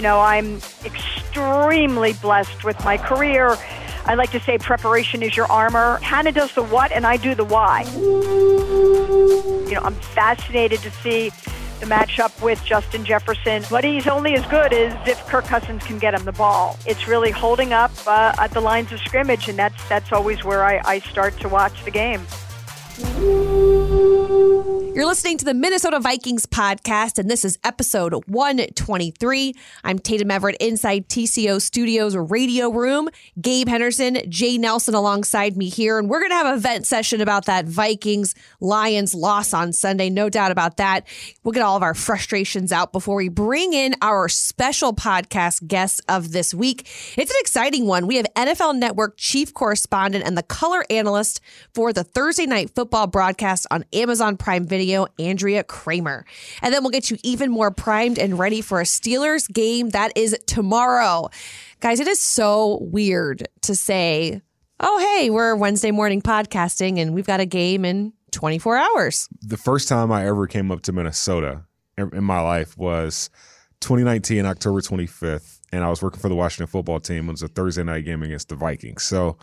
You know, I'm extremely blessed with my career. I like to say preparation is your armor. Hannah does the what, and I do the why. You know, I'm fascinated to see the matchup with Justin Jefferson, but he's only as good as if Kirk Cousins can get him the ball. It's really holding up uh, at the lines of scrimmage, and that's that's always where I, I start to watch the game. You're listening to the Minnesota Vikings podcast, and this is episode 123. I'm Tatum Everett inside TCO Studios radio room. Gabe Henderson, Jay Nelson alongside me here, and we're going to have a vent session about that Vikings Lions loss on Sunday. No doubt about that. We'll get all of our frustrations out before we bring in our special podcast guest of this week. It's an exciting one. We have NFL Network chief correspondent and the color analyst for the Thursday night football broadcast on Amazon Prime Video video, Andrea Kremer. And then we'll get you even more primed and ready for a Steelers game that is tomorrow. Guys, it is so weird to say, oh, hey, we're Wednesday morning podcasting and we've got a game in 24 hours. The first time I ever came up to Minnesota in my life was 2019, October 25th, and I was working for the Washington football team. It was a Thursday night game against the Vikings. So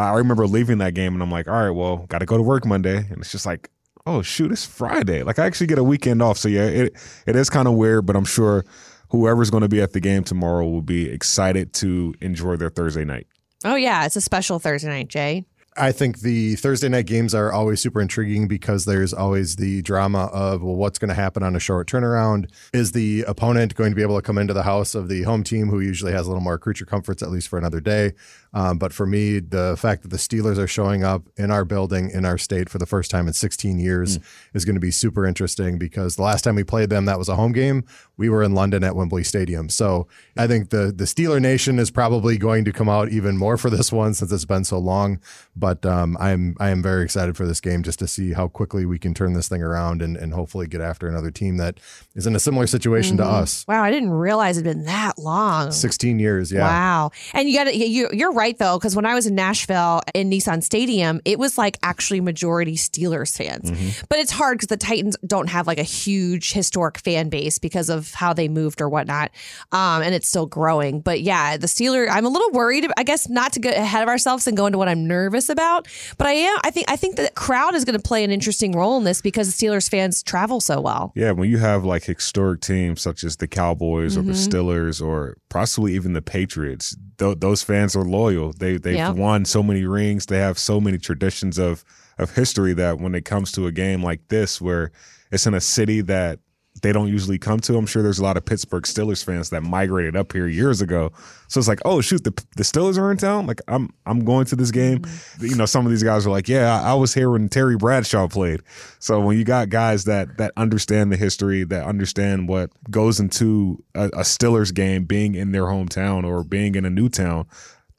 I remember leaving that game and I'm like, all right, well, got to go to work Monday. And it's just like, oh shoot, it's Friday. Like I actually get a weekend off. So yeah, it it is kind of weird, but I'm sure whoever's going to be at the game tomorrow will be excited to enjoy their Thursday night. Oh yeah, it's a special Thursday night, Jay. I think the Thursday night games are always super intriguing because there's always the drama of, well, what's going to happen on a short turnaround? Is the opponent going to be able to come into the house of the home team who usually has a little more creature comforts, at least for another day? Um, but for me, the fact that the Steelers are showing up in our building, in our state for the first time in 16 years mm. is going to be super interesting because the last time we played them, that was a home game. We were in London at Wembley Stadium. So I think the, the Steeler Nation is probably going to come out even more for this one since it's been so long. But um, I'm I am very excited for this game just to see how quickly we can turn this thing around and, and hopefully get after another team that is in a similar situation mm-hmm. to us. Wow, I didn't realize it'd been that long. 16 years, yeah. Wow. And you got to you you're right though because when I was in Nashville in Nissan Stadium, it was like actually majority Steelers fans. Mm-hmm. But it's hard because the Titans don't have like a huge historic fan base because of how they moved or whatnot, um, and it's still growing. But yeah, the Steelers. I'm a little worried. I guess not to get ahead of ourselves and go into what I'm nervous about, but I am. I think I think the crowd is going to play an interesting role in this because the Steelers fans travel so well. Yeah, when you have like historic teams such as the Cowboys mm-hmm. or the mm-hmm. Steelers or possibly even the Patriots, th- those fans are loyal. They they've yep. won so many rings. They have so many traditions of of history that when it comes to a game like this, where it's in a city that they don't usually come to. I'm sure there's a lot of Pittsburgh Steelers fans that migrated up here years ago. So it's like, oh shoot, the the Steelers are in town. Like I'm I'm going to this game. Mm-hmm. You know, some of these guys are like, yeah, I, I, was here when Terry Bradshaw played. So when you got guys that that understand the history, that understand what goes into a, a Steelers game, being in their hometown or being in a new town,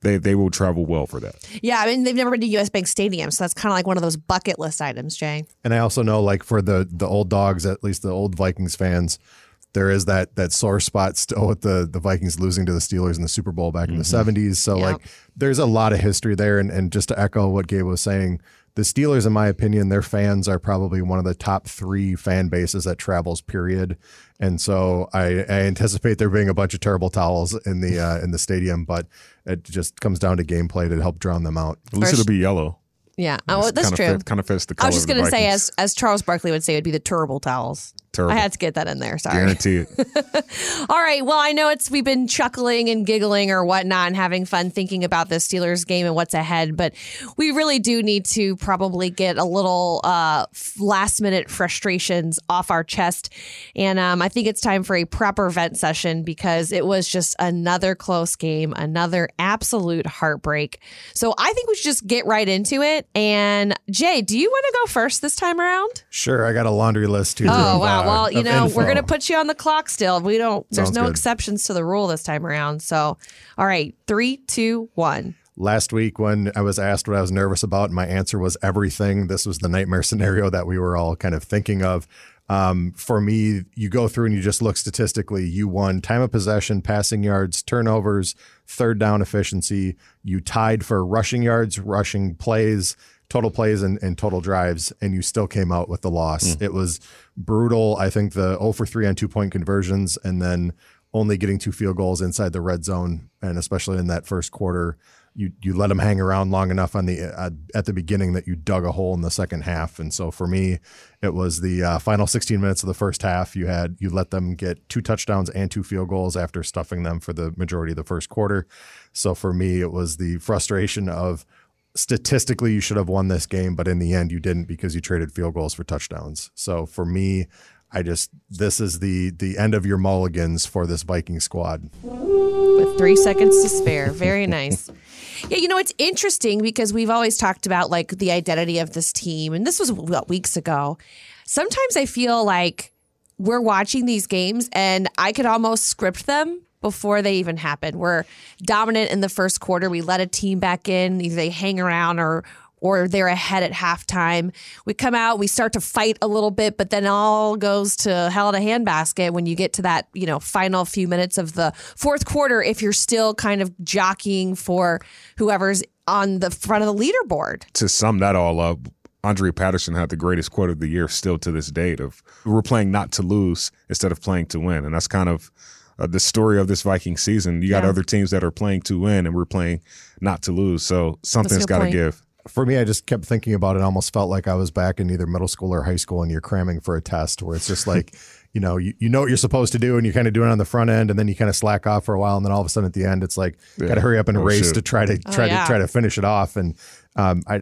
they they will travel well for that. Yeah, I mean they've never been to US Bank Stadium, so that's kind of like one of those bucket list items, Jay. And I also know like for the the old dogs, at least the old Vikings fans, there is that that sore spot still with the the Vikings losing to the Steelers in the Super Bowl back mm-hmm. in the 70s. Mm-hmm. So yep. like there's a lot of history there and and just to echo what Gabe was saying, the Steelers, in my opinion, their fans are probably one of the top three fan bases that travels. Period. And so I, I anticipate there being a bunch of terrible towels in the uh, in the stadium, but it just comes down to gameplay to help drown them out. At least it'll be yellow. Yeah, oh, that's kind true. Of fit, kind of fits the color. I was just going to say, as as Charles Barkley would say, it would be the terrible towels. Terrible. I had to get that in there. Sorry. Guarantee it. All right. Well, I know it's we've been chuckling and giggling or whatnot and having fun thinking about the Steelers game and what's ahead, but we really do need to probably get a little uh, last minute frustrations off our chest. And um, I think it's time for a proper vent session because it was just another close game, another absolute heartbreak. So I think we should just get right into it. And Jay, do you want to go first this time around? Sure. I got a laundry list here. Oh, wow well, you know, info. we're going to put you on the clock still. We don't, there's no good. exceptions to the rule this time around. So, all right, three, two, one. Last week, when I was asked what I was nervous about, my answer was everything. This was the nightmare scenario that we were all kind of thinking of. Um, for me, you go through and you just look statistically. You won time of possession, passing yards, turnovers, third down efficiency. You tied for rushing yards, rushing plays, total plays and, and total drives, and you still came out with the loss. Mm. It was brutal. I think the 0 for 3 on two point conversions and then only getting two field goals inside the red zone, and especially in that first quarter, you you let them hang around long enough on the uh, at the beginning that you dug a hole in the second half. And so for me, it was the uh, final 16 minutes of the first half. You had you let them get two touchdowns and two field goals after stuffing them for the majority of the first quarter. So for me, it was the frustration of statistically you should have won this game, but in the end you didn't because you traded field goals for touchdowns. So for me, I just this is the the end of your mulligans for this Viking squad. With three seconds to spare. Very nice. yeah, you know, it's interesting because we've always talked about like the identity of this team, and this was what, weeks ago. Sometimes I feel like we're watching these games and I could almost script them before they even happen. We're dominant in the first quarter. We let a team back in. Either they hang around or or they're ahead at halftime. We come out, we start to fight a little bit, but then all goes to hell in a handbasket when you get to that, you know, final few minutes of the fourth quarter if you're still kind of jockeying for whoever's on the front of the leaderboard. To sum that all up, Andre Patterson had the greatest quote of the year still to this date of we're playing not to lose instead of playing to win. And that's kind of uh, the story of this Viking season. You got yeah. other teams that are playing to win and we're playing not to lose. So something's got to give for me, I just kept thinking about it. Almost felt like I was back in either middle school or high school, and you're cramming for a test where it's just like, you know, you, you know what you're supposed to do, and you're kind of doing it on the front end, and then you kind of slack off for a while, and then all of a sudden at the end, it's like, yeah. got to hurry up and oh, race shit. to try to oh, try yeah. to try to finish it off. And um, I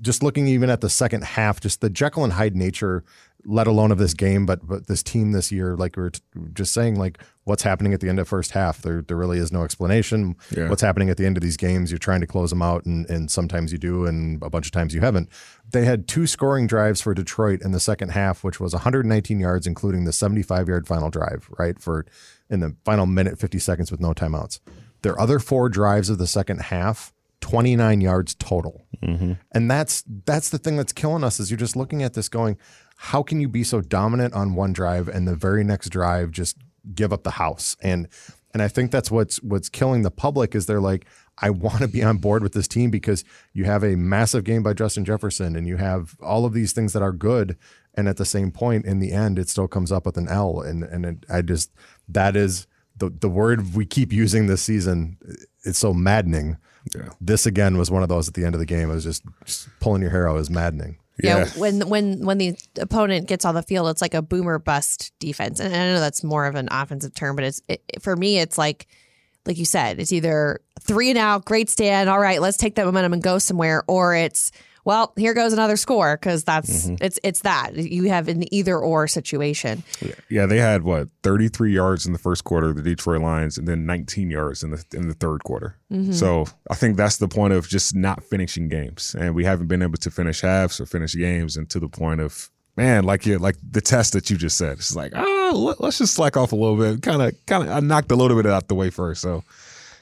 just looking even at the second half, just the Jekyll and Hyde nature let alone of this game, but but this team this year, like we were t- just saying, like what's happening at the end of first half, there there really is no explanation. Yeah. What's happening at the end of these games? You're trying to close them out, and and sometimes you do, and a bunch of times you haven't. They had two scoring drives for Detroit in the second half, which was 119 yards, including the 75 yard final drive, right for in the final minute 50 seconds with no timeouts. Their other four drives of the second half 29 yards total. Mm-hmm. And that's that's the thing that's killing us is you're just looking at this going, how can you be so dominant on one drive and the very next drive just give up the house? And and I think that's what's what's killing the public is they're like, I want to be on board with this team because you have a massive game by Justin Jefferson and you have all of these things that are good. And at the same point, in the end, it still comes up with an L. And and it, I just that is the the word we keep using this season. It's so maddening. Yeah. This again was one of those at the end of the game. It was just, just pulling your hair out. It was maddening. Yeah. when when when the opponent gets on the field, it's like a boomer bust defense, and I know that's more of an offensive term, but it's it, for me, it's like like you said, it's either three and out, great stand, all right, let's take that momentum and go somewhere, or it's well, here goes another score because that's mm-hmm. it's it's that you have an either or situation. Yeah. yeah, they had what thirty three yards in the first quarter, the Detroit Lions, and then nineteen yards in the in the third quarter. Mm-hmm. So I think that's the point of just not finishing games, and we haven't been able to finish halves or finish games, and to the point of man, like you like the test that you just said, it's like ah, let, us just slack off a little bit, kind of kind of I knocked a little bit out the way first, so.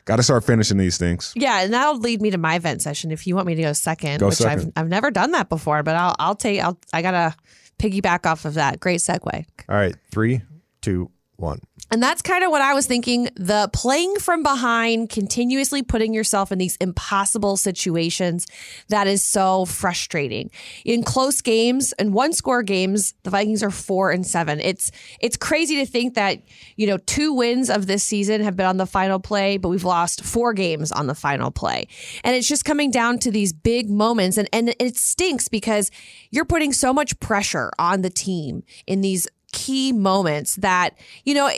Got to start finishing these things. Yeah, and that'll lead me to my vent session. If you want me to go second, go which second. I've I've never done that before, but I'll I'll take I'll I gotta piggyback off of that. Great segue. All right, three, two, one. And that's kind of what I was thinking. The playing from behind, continuously putting yourself in these impossible situations, that is so frustrating. In close games and one score games, the Vikings are four and seven. It's it's crazy to think that, you know, two wins of this season have been on the final play, but we've lost four games on the final play. And it's just coming down to these big moments. And, and it stinks because you're putting so much pressure on the team in these key moments that, you know,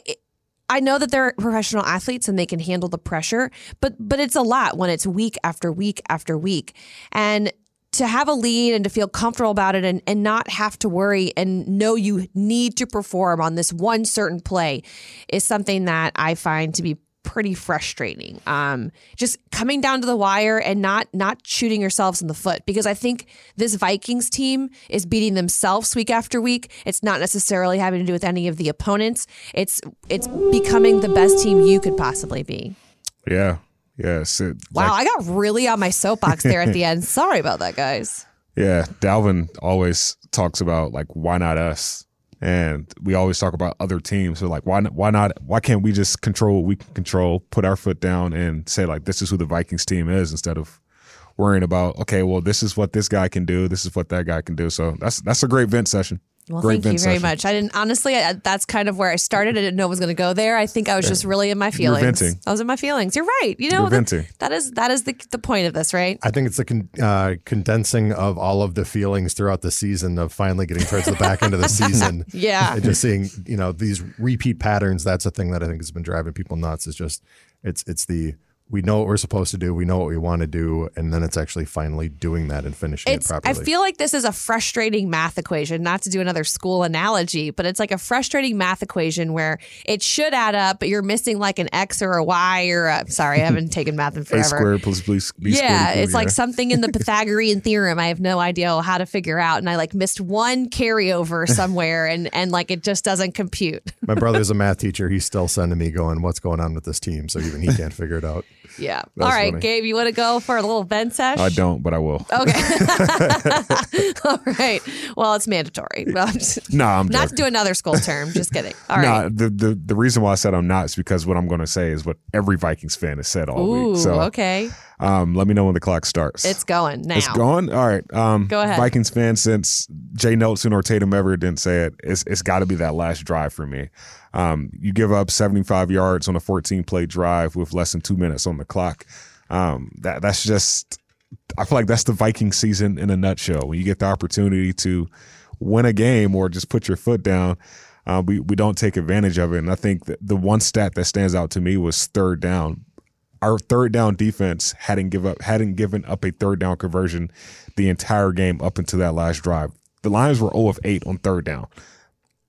I know that they're professional athletes and they can handle the pressure, but but it's a lot when it's week after week after week. And to have a lead and to feel comfortable about it and, and not have to worry and know you need to perform on this one certain play is something that I find to be pretty frustrating. Um, just coming down to the wire and not not shooting yourselves in the foot because I think this Vikings team is beating themselves week after week. It's not necessarily having to do with any of the opponents. It's it's becoming the best team you could possibly be. Yeah. Yes. It, wow, like, I got really on my soapbox there at the end. Sorry about that, guys. Yeah, Dalvin always talks about like why not us? And we always talk about other teams. So like, why why not? Why can't we just control what we can control, put our foot down, and say like, this is who the Vikings team is, instead of worrying about okay, well, this is what this guy can do, this is what that guy can do. So that's that's a great vent session. Well, Great thank you very session. much. I didn't honestly. I, that's kind of where I started. I didn't know it was going to go there. I think I was just really in my feelings. venting. I was in my feelings. You're right. You know, You're that- venting. that is that is the the point of this, right? I think it's the con- uh, condensing of all of the feelings throughout the season of finally getting towards the back end of the season. Yeah. And just seeing, you know, these repeat patterns. That's a thing that I think has been driving people nuts. Is just it's it's the we know what we're supposed to do, we know what we want to do, and then it's actually finally doing that and finishing It's. it I feel like this is a frustrating math equation. Not to do another school analogy, but it's like a frustrating math equation where it should add up, but you're missing like an x or a y or a, sorry, I haven't taken math in A forever. squared plus b, b squared. yeah, it's like something in the Pythagorean theorem. I have no idea how to figure out, and I like missed one carryover somewhere, and and like it just doesn't compute. My brother's a math teacher. He's still sending me going, "What's going on with this team?" So even he can't figure it out. Yeah. All right, funny. Gabe, you want to go for a little vent sesh? I don't, but I will. Okay. All right. Well, it's mandatory. Well, I'm just- No, I'm not to do another school term. Just kidding. All right. No, the, the the reason why I said I'm not is because what I'm going to say is what every Vikings fan has said all Ooh, week. So, okay. um, let me know when the clock starts. It's going now. It's going. All right. Um, Go ahead. Vikings fans, since Jay Nelson or Tatum Everett didn't say it, it's, it's got to be that last drive for me. Um, you give up 75 yards on a 14 play drive with less than two minutes on the clock. Um, that that's just. I feel like that's the Viking season in a nutshell. When you get the opportunity to win a game or just put your foot down, uh, we we don't take advantage of it. And I think the one stat that stands out to me was third down our third down defense hadn't give up hadn't given up a third down conversion the entire game up until that last drive. The Lions were 0 of 8 on third down.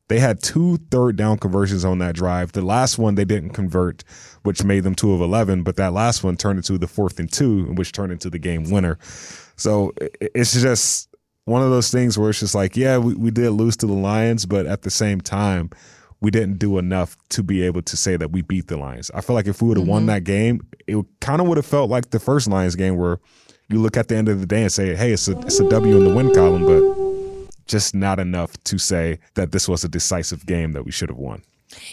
They had two third down conversions on that drive. The last one they didn't convert, which made them 2 of 11, but that last one turned into the fourth and 2, which turned into the game winner. So it's just one of those things where it's just like, yeah, we, we did lose to the Lions, but at the same time, we didn't do enough to be able to say that we beat the Lions. I feel like if we would have won mm-hmm. that game, it kind of would have felt like the first Lions game where you look at the end of the day and say, hey, it's a, it's a W in the win column, but just not enough to say that this was a decisive game that we should have won.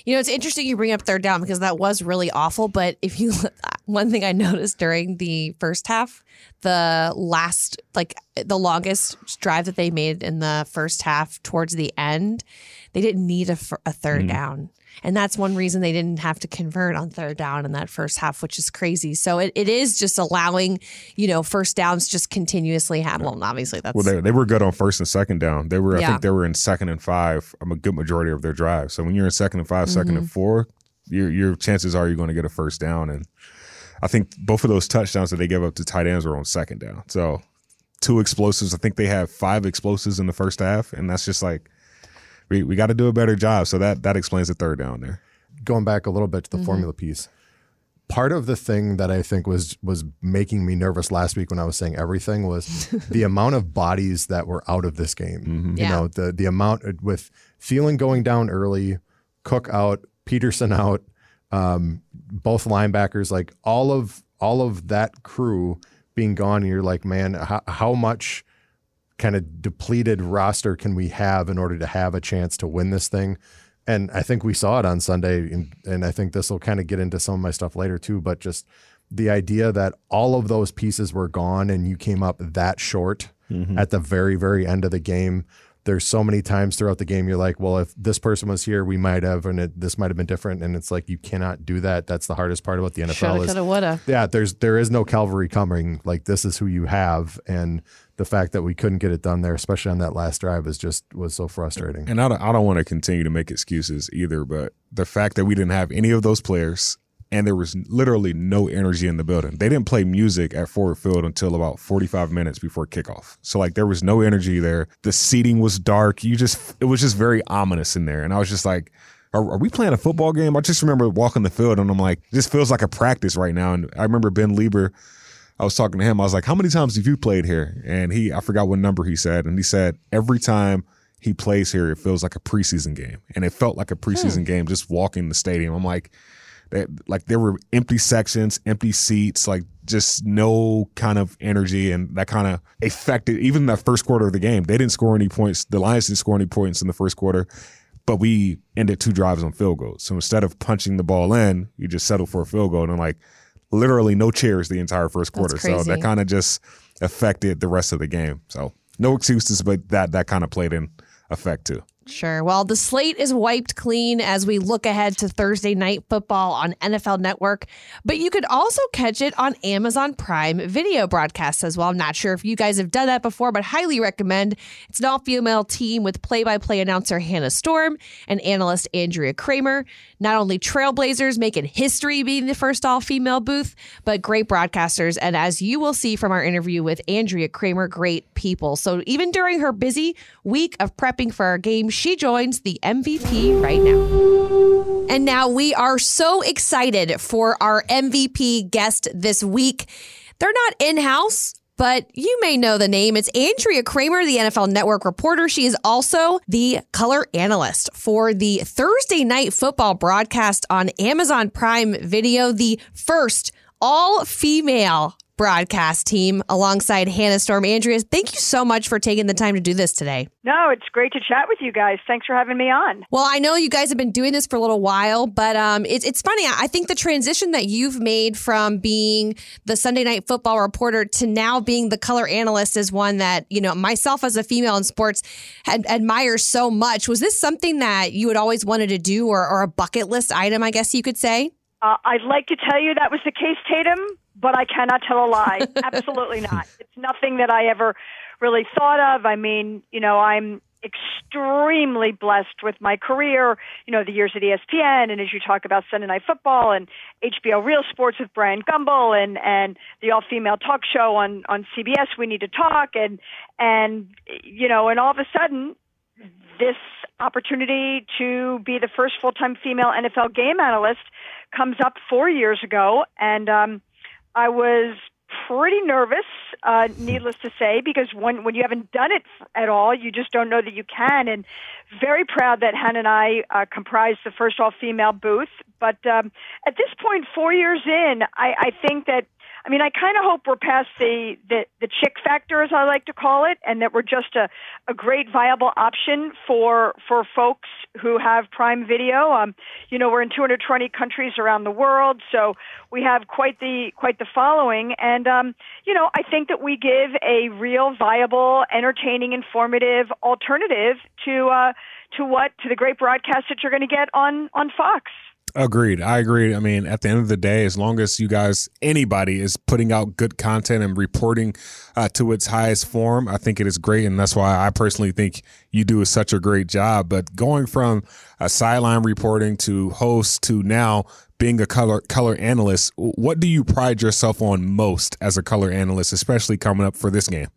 You know, it's interesting you bring up third down because that was really awful. But if you, one thing I noticed during the first half, the last, like the longest drive that they made in the first half towards the end, they didn't need a 3rd mm-hmm. down. And that's one reason they didn't have to convert on third down in that first half, which is crazy. So it, it is just allowing, you know, first downs just continuously happen. Well, obviously that's Well, they, they were good on first and second down. They were, I Yeah. think they were in second and five um, a good majority of their drive. So when you're in second and 5 second Mm-hmm. and four, your your chances are you're going to get a first down. And I think both of those touchdowns that they gave up to tight ends were on second down. So two explosives. I think they have five explosives in the first half, and that's just like we, we got to do a better job. So that that explains the third down there. going back a little bit to Mm-hmm. the formula piece part of the thing that i think was was making me nervous last week when i was saying everything was the amount of bodies that were out of this game you Yeah. know the the amount with Thielen going down early cook out peterson out um, both linebackers like all of all of that crew being gone and you're like man how, how much kind of depleted roster can we have in order to have a chance to win this thing? And I think we saw it on Sunday, and, and I think this will kind of get into some of my stuff later too. But just the idea that all of those pieces were gone and you came up that short mm-hmm. at the very, very end of the game. There's so many times throughout the game you're like, well, if this person was here, we might have, and it, this might have been different. And it's like you cannot do that. That's the hardest part about the NFL. shoulda, is coulda, woulda. yeah, there's there is no cavalry coming. Like this is who you have, and the fact that we couldn't get it done there, especially on that last drive, is just was so frustrating. And I don't, I don't want to continue to make excuses either, but the fact that we didn't have any of those players and there was literally no energy in the building. They didn't play music at Ford Field until about 45 minutes before kickoff. So like there was no energy there. The seating was dark. You just it was just very ominous in there. And I was just like are, are we playing a football game? I just remember walking the field and I'm like, this feels like a practice right now. And I remember Ben Leber, I was talking to him. I was like, how many times have you played here? And he, I forgot what number he said. And he said, every time he plays here, it feels like a preseason game. And it felt like a preseason hmm. game just walking the stadium. I'm like, that like there were empty sections, empty seats, like just no kind of energy, and that kind of affected even that first quarter of the game. They didn't score any points. The Lions didn't score any points in the first quarter, but we ended two drives on field goals. So instead of punching the ball in, you just settled for a field goal, and like literally no chairs the entire first quarter. So that kind of just affected the rest of the game. So no excuses, but that that kind of played in effect too. Sure. Well, the slate is wiped clean as we look ahead to Thursday night football on NFL Network, but you could also catch it on Amazon Prime video broadcasts as well. I'm not sure if you guys have done that before, but highly recommend. It's an all female team with play by play announcer Hannah Storm and analyst Andrea Kremer. Not only trailblazers making history being the first all female booth, but great broadcasters. And as you will see from our interview with Andrea Kremer, great people. So even during her busy week of prepping for our game, she joins the MVP right now. And now we are so excited for our MVP guest this week. They're not in house, but you may know the name. It's Andrea Kremer, the NFL Network reporter. She is also the color analyst for the Thursday night football broadcast on Amazon Prime Video, the first all female broadcast team alongside Hannah Storm. Andrea, thank you so much for taking the time to do this today. No, it's great to chat with you guys. Thanks for having me on. Well, I know you guys have been doing this for a little while, but um, it's, it's funny. I think the transition that you've made from being the Sunday night football reporter to now being the color analyst is one that, you know, myself as a female in sports had, admire so much. Was this something that you had always wanted to do or, or a bucket list item, I guess you could say? Uh, I'd like to tell you that was the case, Tatum, but I cannot tell a lie. Absolutely not. It's nothing that I ever really thought of. I mean, you know, I'm extremely blessed with my career, you know, the years at ESPN and as you talk about Sunday Night Football and HBO Real Sports with Bryant Gumbel and and the all female talk show on on CBS We Need to Talk and and you know, and all of a sudden this opportunity to be the first full-time female NFL game analyst comes up 4 years ago and um I was pretty nervous, uh, needless to say, because when when you haven't done it at all, you just don't know that you can. And very proud that Hannah and I uh, comprised the first all female booth. But um, at this point, four years in, I, I think that I mean, I kind of hope we're past the, the, the chick factor, as I like to call it, and that we're just a, a great viable option for, for folks who have Prime Video. Um, you know, we're in 220 countries around the world, so we have quite the, quite the following. And, um, you know, I think that we give a real viable, entertaining, informative alternative to, uh, to what, to the great broadcast that you're going to get on, on Fox. Agreed. I agree. I mean, at the end of the day, as long as you guys, anybody is putting out good content and reporting uh, to its highest form, I think it is great. And that's why I personally think you do such a great job. But going from a sideline reporting to host to now being a color color analyst, what do you pride yourself on most as a color analyst, especially coming up for this game?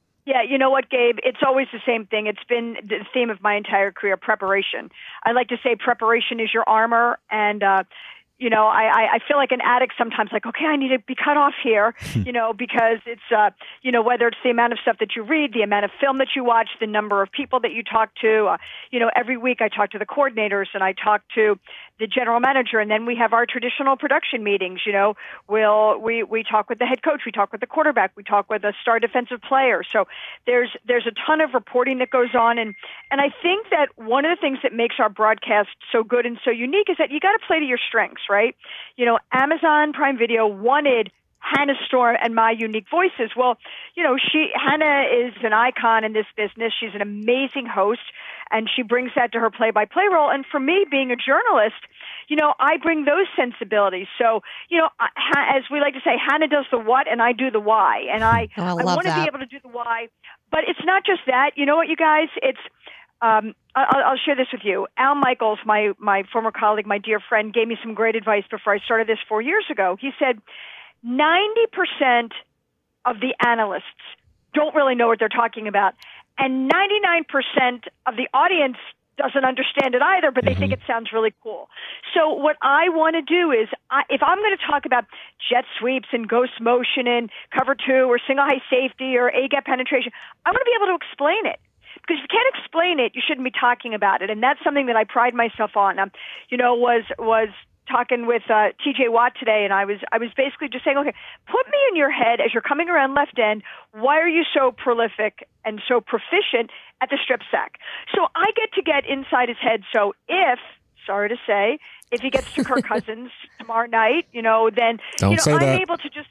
You know what, Gabe? It's always the same thing. It's been the theme of my entire career preparation. I like to say preparation is your armor. And, uh, you know, I, I feel like an addict sometimes, like, okay, I need to be cut off here, you know, because it's, uh, you know, whether it's the amount of stuff that you read, the amount of film that you watch, the number of people that you talk to. Uh, you know, every week I talk to the coordinators and I talk to the general manager, and then we have our traditional production meetings. You know, we'll we we talk with the head coach, we talk with the quarterback, we talk with a star defensive player. So there's there's a ton of reporting that goes on, and and I think that one of the things that makes our broadcast so good and so unique is that you got to play to your strengths, right? You know, Amazon Prime Video wanted Hannah Storm and my unique voices. Well, you know, she Hannah is an icon in this business. She's an amazing host and she brings that to her play-by-play role. And for me, being a journalist, you know, I bring those sensibilities. So, you know, as we like to say, Hannah does the what, and I do the why. And I, oh, I, I want to be able to do the why. But it's not just that. You know what, you guys? It's um, I'll, I'll share this with you. Al Michaels, my my former colleague, my dear friend, gave me some great advice before I started this four years ago. He said, ninety percent of the analysts don't really know what they're talking about and 99% of the audience doesn't understand it either, but they mm-hmm. think it sounds really cool. So what I want to do is, I, if I'm going to talk about jet sweeps and ghost motion and cover two or single high safety or A gap penetration, I want to be able to explain it. Because if you can't explain it, you shouldn't be talking about it, and that's something that I pride myself on. Um, you know, was was talking with uh, TJ Watt today, and I was I was basically just saying, okay, put me in your head as you're coming around left end. Why are you so prolific and so proficient at the strip sack? So I get to get inside his head. So if sorry to say, if he gets to Kirk Cousins tomorrow night, you know, then Don't you know I'm that. able to just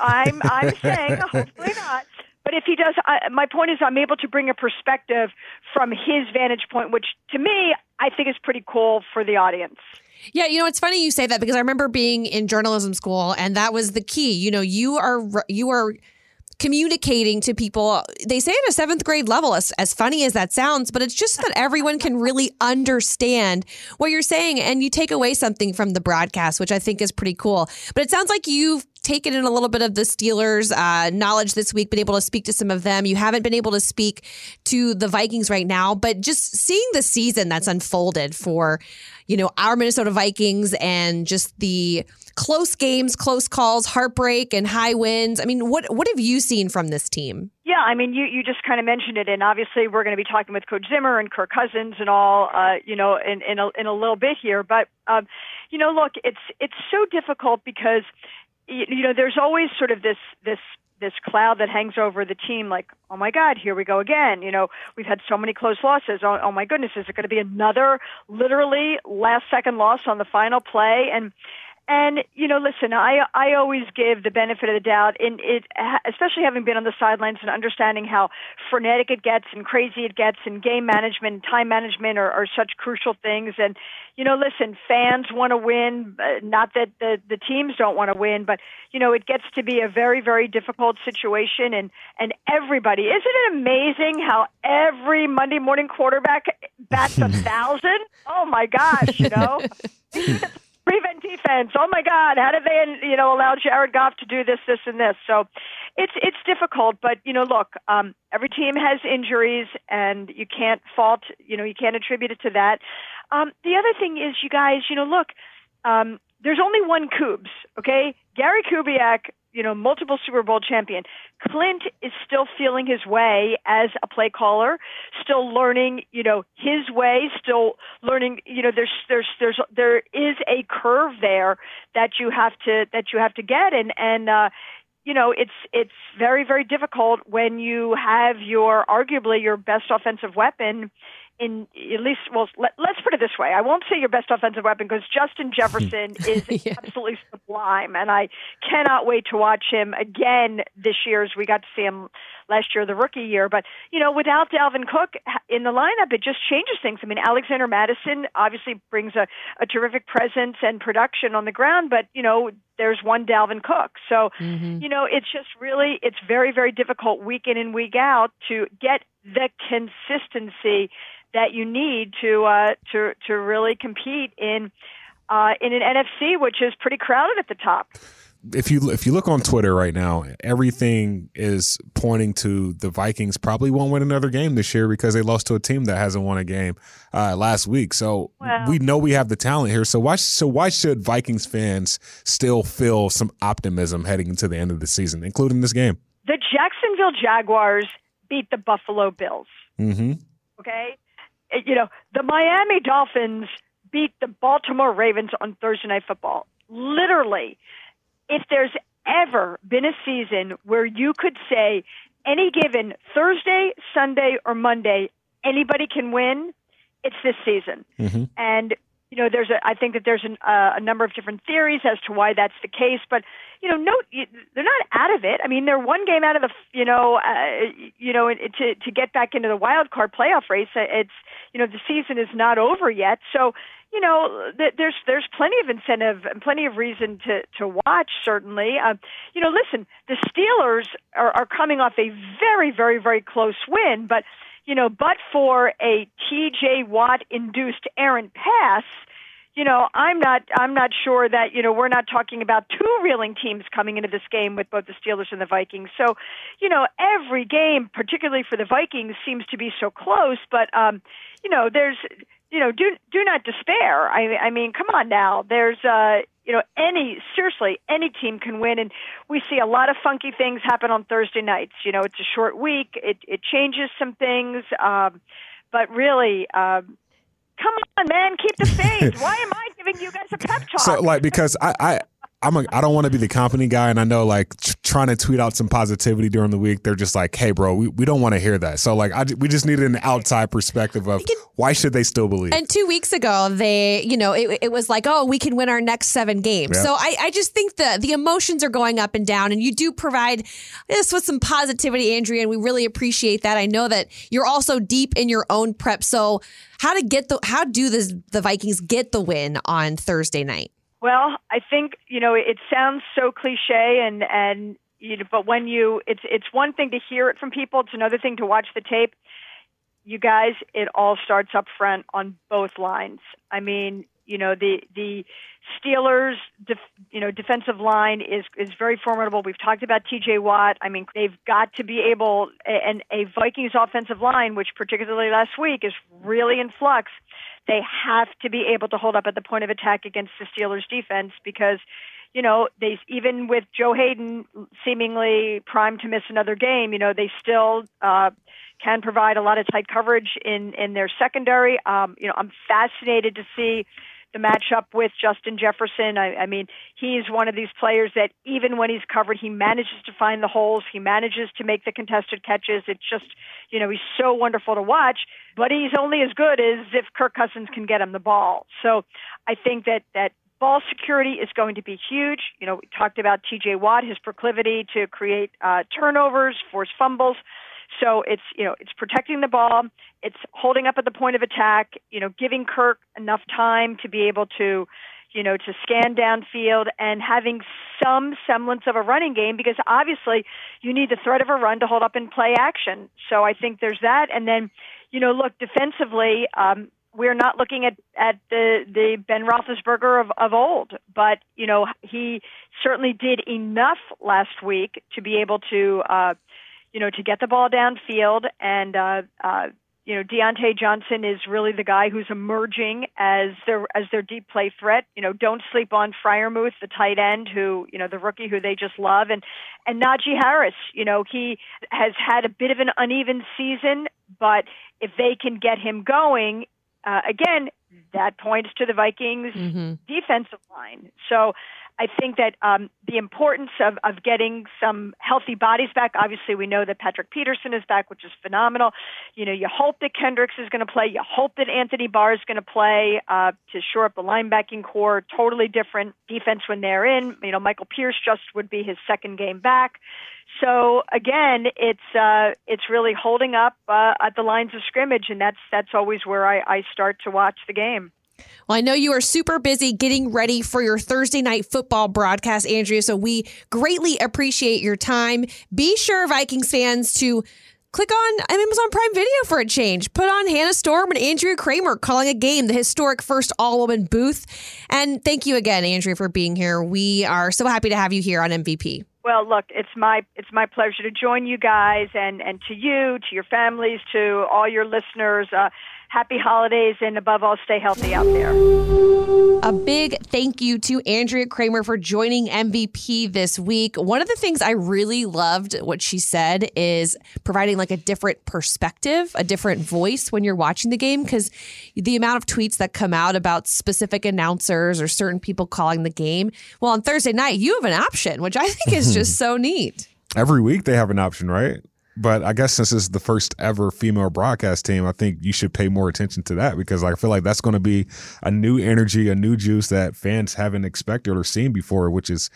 I'm I'm saying hopefully not. But if he does, I, my point is, I'm able to bring a perspective from his vantage point, which to me, I think is pretty cool for the audience. Yeah, you know, it's funny you say that because I remember being in journalism school and that was the key. You know, you are you are communicating to people. They say at a seventh grade level, as, as funny as that sounds, but it's just that everyone can really understand what you're saying and you take away something from the broadcast, which I think is pretty cool. But it sounds like you've taken in a little bit of the Steelers' uh, knowledge this week, been able to speak to some of them. You haven't been able to speak to the Vikings right now, but just seeing the season that's unfolded for, you know, our Minnesota Vikings and just the close games, close calls, heartbreak, and high wins. I mean, what what have you seen from this team? Yeah, I mean, you you just kind of mentioned it, and obviously we're going to be talking with Coach Zimmer and Kirk Cousins and all, uh, you know, in in a, in a little bit here. But um, you know, look, it's it's so difficult because you know, there's always sort of this this this cloud that hangs over the team like oh my god here we go again. You know we've had so many close losses. Oh, oh my goodness is it going to be another literally last second loss on the final play? And and you know, listen, I I always give the benefit of the doubt in it, especially having been on the sidelines and understanding how frenetic it gets and crazy it gets, and game management and time management are, are such crucial things. And you know, listen, fans want to win, uh, not that the the teams don't want to win, but you know, it gets to be a very very difficult situation, and and everybody, isn't it amazing how every Monday morning quarterback bats a thousand? Oh my gosh, you know. prevent defense. Oh my God, how did they, you know, allow Jared Goff to do this, this, and this? So it's it's difficult, but you know, look, um, every team has injuries, and you can't fault, you know, you can't attribute it to that. Um, the other thing is, you guys, you know, look, um, there's only one Coobs, okay? Gary Kubiak you know, multiple Super Bowl champion. Klint is still feeling his way as a play caller, still learning, you know, his way, still learning, you know, there's there's there's there is a curve there that you have to that you have to get and and uh you know, it's it's very very difficult when you have your arguably your best offensive weapon in at least well let, us put it this way i won't say your best offensive weapon because justin jefferson is yeah. absolutely sublime and i cannot wait to watch him again this year as we got to see him last year the rookie year but you know without dalvin cook in the lineup it just changes things i mean alexander mattison obviously brings a, a terrific presence and production on the ground but you know there's one dalvin cook so mm-hmm. you know it's just really it's very very difficult week in and week out to get the consistency that you need to uh, to to really compete in uh, in an NFC which is pretty crowded at the top. If you if you look on Twitter right now, everything is pointing to the Vikings probably won't win another game this year because they lost to a team that hasn't won a game uh, last week. So well, we know we have the talent here. So why so why should Vikings fans still feel some optimism heading into the end of the season, including this game? The Jacksonville Jaguars beat the Buffalo Bills. Mm-hmm. Okay, you know, the Miami Dolphins beat the Baltimore Ravens on Thursday Night Football. Literally, if there's ever been a season where you could say any given Thursday, Sunday, or Monday, anybody can win, it's this season. Mm-hmm. And you know, there's a, I think that there's an, uh, a number of different theories as to why that's the case, but you know, no, they're not out of it. I mean, they're one game out of the, you know, uh, you know, to to get back into the wild card playoff race. Uh, it's, you know, the season is not over yet, so you know, there's there's plenty of incentive and plenty of reason to to watch. Certainly, um, you know, listen, the Steelers are, are coming off a very, very, very close win, but you know, but for a TJ Watt induced errant pass, you know, I'm not I'm not sure that, you know, we're not talking about two reeling teams coming into this game with both the Steelers and the Vikings. So, you know, every game, particularly for the Vikings, seems to be so close, but um, you know, there's you know, do do not despair. I I mean, come on now. There's uh you know, any seriously, any team can win, and we see a lot of funky things happen on Thursday nights. You know, it's a short week; it it changes some things, um, but really, um, come on, man, keep the faith. Why am I giving you guys a pep talk? So, like, because I, I I'm a, I don't want to be the company guy, and I know like t- trying to tweet out some positivity during the week, they're just like, "Hey, bro, we, we don't want to hear that." So like, I, we just needed an outside perspective of why should they still believe. And two weeks ago, they you know it, it was like, "Oh, we can win our next seven games." So I, I just think the the emotions are going up and down, and you do provide us with some positivity, Andrea, and we really appreciate that. I know that you're also deep in your own prep, so how to get the how do the the Vikings get the win on Thursday night? Well, I think you know it sounds so cliche, and and you know, but when you, it's it's one thing to hear it from people. It's another thing to watch the tape. You guys, it all starts up front on both lines. I mean, you know, the the Steelers, def, you know, defensive line is is very formidable. We've talked about T.J. Watt. I mean, they've got to be able, and a Vikings offensive line, which particularly last week is really in flux they have to be able to hold up at the point of attack against the Steelers defense because you know, they even with Joe Haden seemingly primed to miss another game, you know, they still uh, can provide a lot of tight coverage in in their secondary. Um, you know, I'm fascinated to see the matchup with Justin Jefferson. I, I mean, he's one of these players that even when he's covered, he manages to find the holes. He manages to make the contested catches. It's just, you know, he's so wonderful to watch. But he's only as good as if Kirk Cousins can get him the ball. So I think that that ball security is going to be huge. You know, we talked about T.J. Watt, his proclivity to create uh, turnovers, force fumbles. So it's you know it's protecting the ball, it's holding up at the point of attack, you know, giving Kirk enough time to be able to, you know, to scan downfield and having some semblance of a running game because obviously you need the threat of a run to hold up and play action. So I think there's that, and then you know, look defensively. Um, we're not looking at at the the Ben Roethlisberger of of old, but you know he certainly did enough last week to be able to uh, you know, to get the ball downfield. And, uh, uh, you know, Diontae Johnson is really the guy who's emerging as their as their deep play threat. You know, don't sleep on Freiermuth, the tight end, who you know the rookie who they just love, and and Najee Harris. You know, he has had a bit of an uneven season, but if they can get him going, uh, again, that points to the Vikings' mm-hmm. defensive line. So I think that um, the importance of, of getting some healthy bodies back. Obviously, we know that Patrick Peterson is back, which is phenomenal. You know, you hope that Kendricks is going to play. You hope that Anthony Barr is going to play uh, to shore up the linebacking corps. Totally different defense when they're in. You know, Michael Pierce just would be his second game back. So again, it's uh, it's really holding up uh, at the lines of scrimmage, and that's that's always where I, I start to watch the game. Well, I know you are super busy getting ready for your Thursday night football broadcast, Andrea. So we greatly appreciate your time. Be sure, Vikings fans, to click on Amazon Prime Video for a change. Put on Hannah Storm and Andrea Kremer calling a game, the historic first all woman booth. And thank you again, Andrea, for being here. We are so happy to have you here on MVP. Well, look, it's my it's my pleasure to join you guys and and to you, to your families, to all your listeners. Uh, happy holidays, and above all, stay healthy out there. A big thank you to Andrea Kremer for joining MVP this week. One of the things I really loved what she said is providing like a different perspective, a different voice when you're watching the game because the amount of tweets that come out about specific announcers or certain people calling the game. Well, on Thursday night, you have an option, which I think is just so neat. Every week they have an option, right? But I guess since this is the first ever female broadcast team, I think you should pay more attention to that because I feel like that's going to be a new energy, a new juice that fans haven't expected or seen before, which is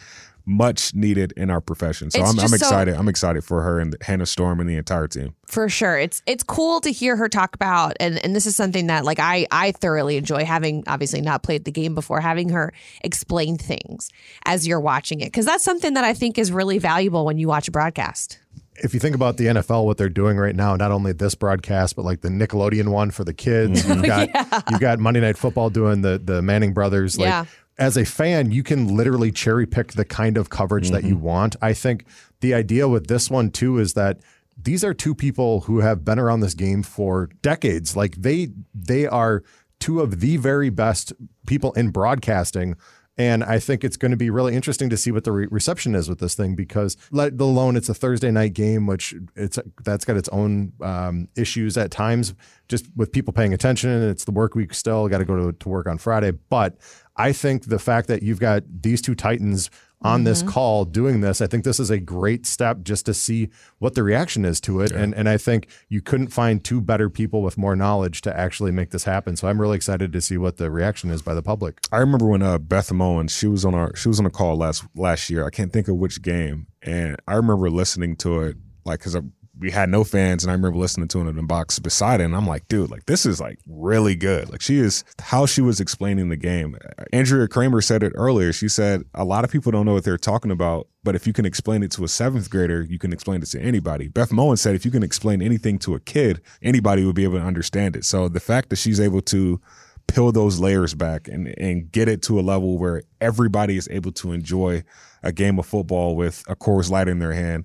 much needed in our profession. So I'm, I'm, excited. So, I'm excited for her and Hannah Storm and the entire team. For sure. It's it's cool to hear her talk about and, and this is something that like I I thoroughly enjoy having obviously not played the game before, having her explain things as you're watching it. Cause that's something that I think is really valuable when you watch a broadcast if you think about the NFL, what they're doing right now, not only this broadcast, but like the Nickelodeon one for the kids, mm-hmm. you've got yeah. you've got Monday Night Football doing the the Manning brothers. Like yeah. as a fan, you can literally cherry pick the kind of coverage mm-hmm. that you mm-hmm. want. I think the idea with this one too is that these are two people who have been around this game for decades. Like they they are two of the very best people in broadcasting And I think it's going to be really interesting to see what the re- reception is with this thing because, let alone it's a Thursday night game, which it's that's got its own um, issues at times, just with people paying attention. It's the work week still, got to go to work on Friday. But I think the fact that you've got these two Titans on mm-hmm. this call doing this. I think this is a great step just to see what the reaction is to it. Yeah. And and I think you couldn't find two better people with more knowledge to actually make this happen. So I'm really excited to see what the reaction is by the public. I remember when uh, Beth Mowins, she was on our she was on a call last last year. I can't think of which game, and I remember listening to it like because we had no fans and I remember listening to it in the box beside it and I'm like, dude, like this is like really good. Like she is how she was explaining the game. Andrea Kremer said it earlier. She said a lot of people don't know what they're talking about, but if you can explain it to a seventh grader, you can explain it to anybody. Beth Mowins said if you can explain anything to a kid, anybody would be able to understand it. So the fact that she's able to peel those layers back and and get it to a level where everybody is able to enjoy a game of football with a Coors Light in their hand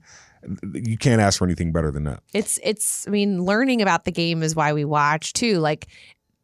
you can't ask for anything better than that. It's it's I mean learning about the game is why we watch too. Like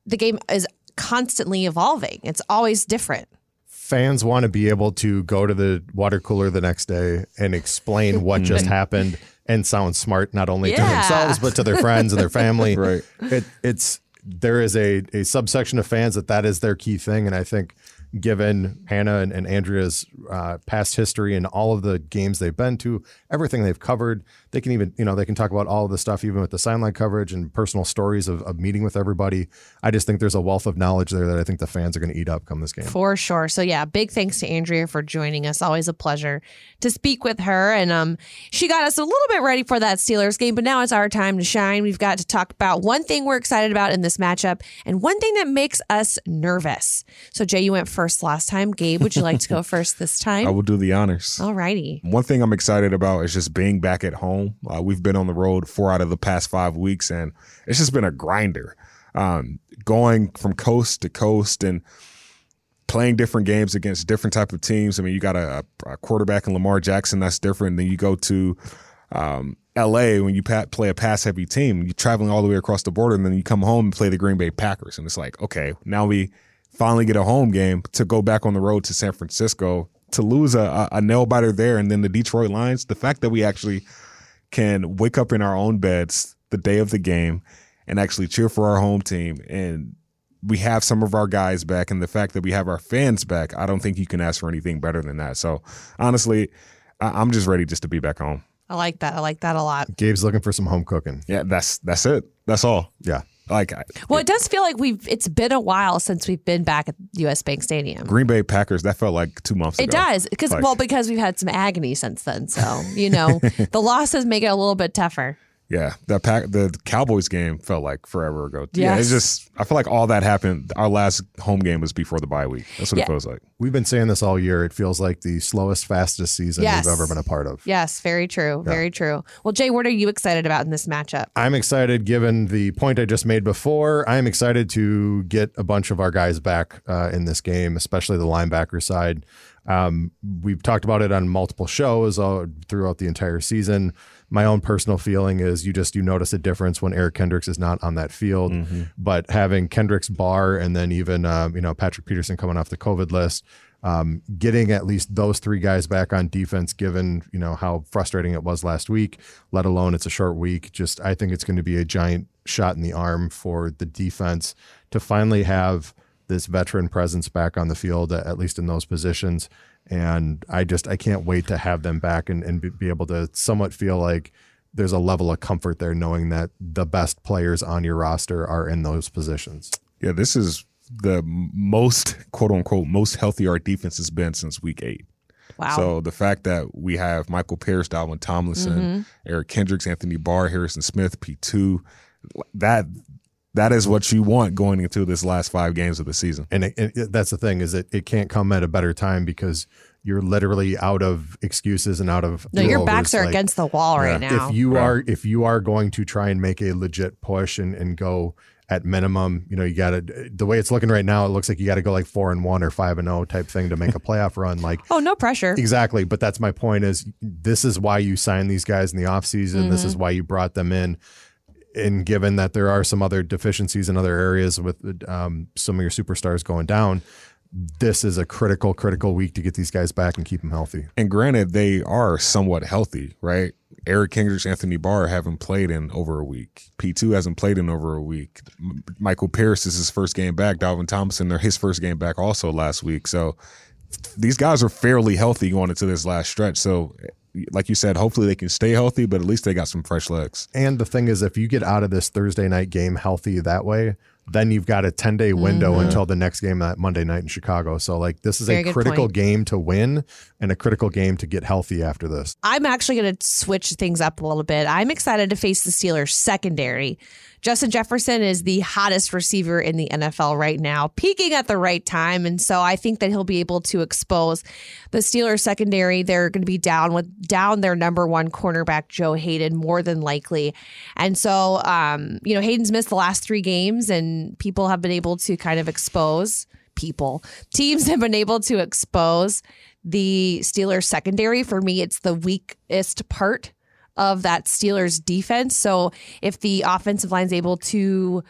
the game is constantly evolving. It's always different. Fans want to be able to go to the water cooler the next day and explain what just happened and sound smart not only yeah. to themselves but to their friends and their family. right. It, it's there is a, a subsection of fans that that is their key thing and I think given Hannah and, and Andrea's uh, past history and all of the games they've been to, everything they've covered. They can even, you know, they can talk about all of the stuff, even with the sideline coverage and personal stories of, of meeting with everybody. I just think there's a wealth of knowledge there that I think the fans are going to eat up come this game. For sure. So, yeah, big thanks to Andrea for joining us. Always a pleasure to speak with her. And um, she got us a little bit ready for that Steelers game, but now it's our time to shine. We've got to talk about one thing we're excited about in this matchup and one thing that makes us nervous. So, Jay, you went first first last time. Gabe, would you like to go first this time? I will do the honors. All righty. One thing I'm excited about is just being back at home. Uh, we've been on the road four out of the past five weeks, and it's just been a grinder. Um, going from coast to coast and playing different games against different type of teams. I mean, you got a, a quarterback in Lamar Jackson that's different. Then you go to um, LA when you pat, play a pass heavy team. You're traveling all the way across the border, and then you come home and play the Green Bay Packers, and it's like, okay, now we finally get a home game to go back on the road to San Francisco to lose a, a nail biter there and then the Detroit Lions. The fact that we actually can wake up in our own beds the day of the game and actually cheer for our home team and we have some of our guys back and the fact that we have our fans back, I don't think you can ask for anything better than that. So honestly, I'm just ready just to be back home. I like that. I like that a lot. Gabe's looking for some home cooking. Yeah, that's that's it. That's all. Yeah. Like, well, it does feel like we've. It's been a while since we've been back at U.S. Bank Stadium. Green Bay Packers. That felt like two months. Ago. It ago. does because like, well, because we've had some agony since then. So you know, the losses make it a little bit tougher. Yeah, the pack the Cowboys game felt like forever ago. Yes. Yeah, it's just I feel like all that happened. Our last home game was before the bye week. That's what yeah. it feels like. We've been saying this all year. It feels like the slowest, fastest season yes. we've ever been a part of. Yes, very true. Yeah. Very true. Well, Jay, what are you excited about in this matchup? I'm excited given the point I just made before. I'm excited to get a bunch of our guys back uh, in this game, especially the linebacker side. Um, we've talked about it on multiple shows uh, throughout the entire season my own personal feeling is you just you notice a difference when Eric Kendricks is not on that field. Mm-hmm. But having Kendricks Barr and then even uh, you know Patrick Peterson coming off the COVID list, um, getting at least those three guys back on defense, given you know how frustrating it was last week, let alone it's a short week. Just I think it's going to be a giant shot in the arm for the defense to finally have this veteran presence back on the field, at least in those positions and I just I can't wait to have them back and, and be able to somewhat feel like there's a level of comfort there knowing that the best players on your roster are in those positions. Yeah, this is the most quote unquote most healthy our defense has been since week eight. Wow. So the fact that we have Michael Pierce, Dalvin Tomlinson, mm-hmm. Eric Kendricks, Anthony Barr, Harrison Smith, P two, that that is what you want going into this last five games of the season. And, it, it, that's the thing is that it can't come at a better time because you're literally out of excuses and out of no your backs are like, against the wall right yeah. now. If you right. are if you are going to try and make a legit push and, and go at minimum, you know, you got to the way it's looking right now. It looks like you got to go like four and one or five and zero oh type thing to make a playoff run. Like, oh, no pressure. Exactly, but that's my point. Is this is why you signed these guys in the offseason. Mm-hmm. This is why you brought them in and given that there are some other deficiencies in other areas with um, some of your superstars going down, this is a critical, critical week to get these guys back and keep them healthy. And granted, they are somewhat healthy, right? Eric Kendricks, Anthony Barr haven't played in over a week. P2 hasn't played in over a week. Michael Pierce is his first game back. Dalvin Tomlinson, they're his first game back also last week. So these guys are fairly healthy going into this last stretch. So like you said, hopefully they can stay healthy, but at least they got some fresh legs. And the thing is, if you get out of this Thursday night game healthy that way, then you've got a 10 day window mm-hmm. until the next game that Monday night in Chicago. So, like, this is Very a critical point. game to win and a critical game to get healthy after this. I'm actually going to switch things up a little bit. I'm excited to face the Steelers secondary. Justin Jefferson is the hottest receiver in the NFL right now, peaking at the right time. And so I think that he'll be able to expose the Steelers secondary. They're going to be down with down their number one cornerback, Joe Haden, more than likely. And so, um, you know, Haden's missed the last three games, and people have been able to kind of expose people. Teams have been able to expose the Steelers secondary. For me, it's the weakest part of that Steelers defense. So if the offensive line is able to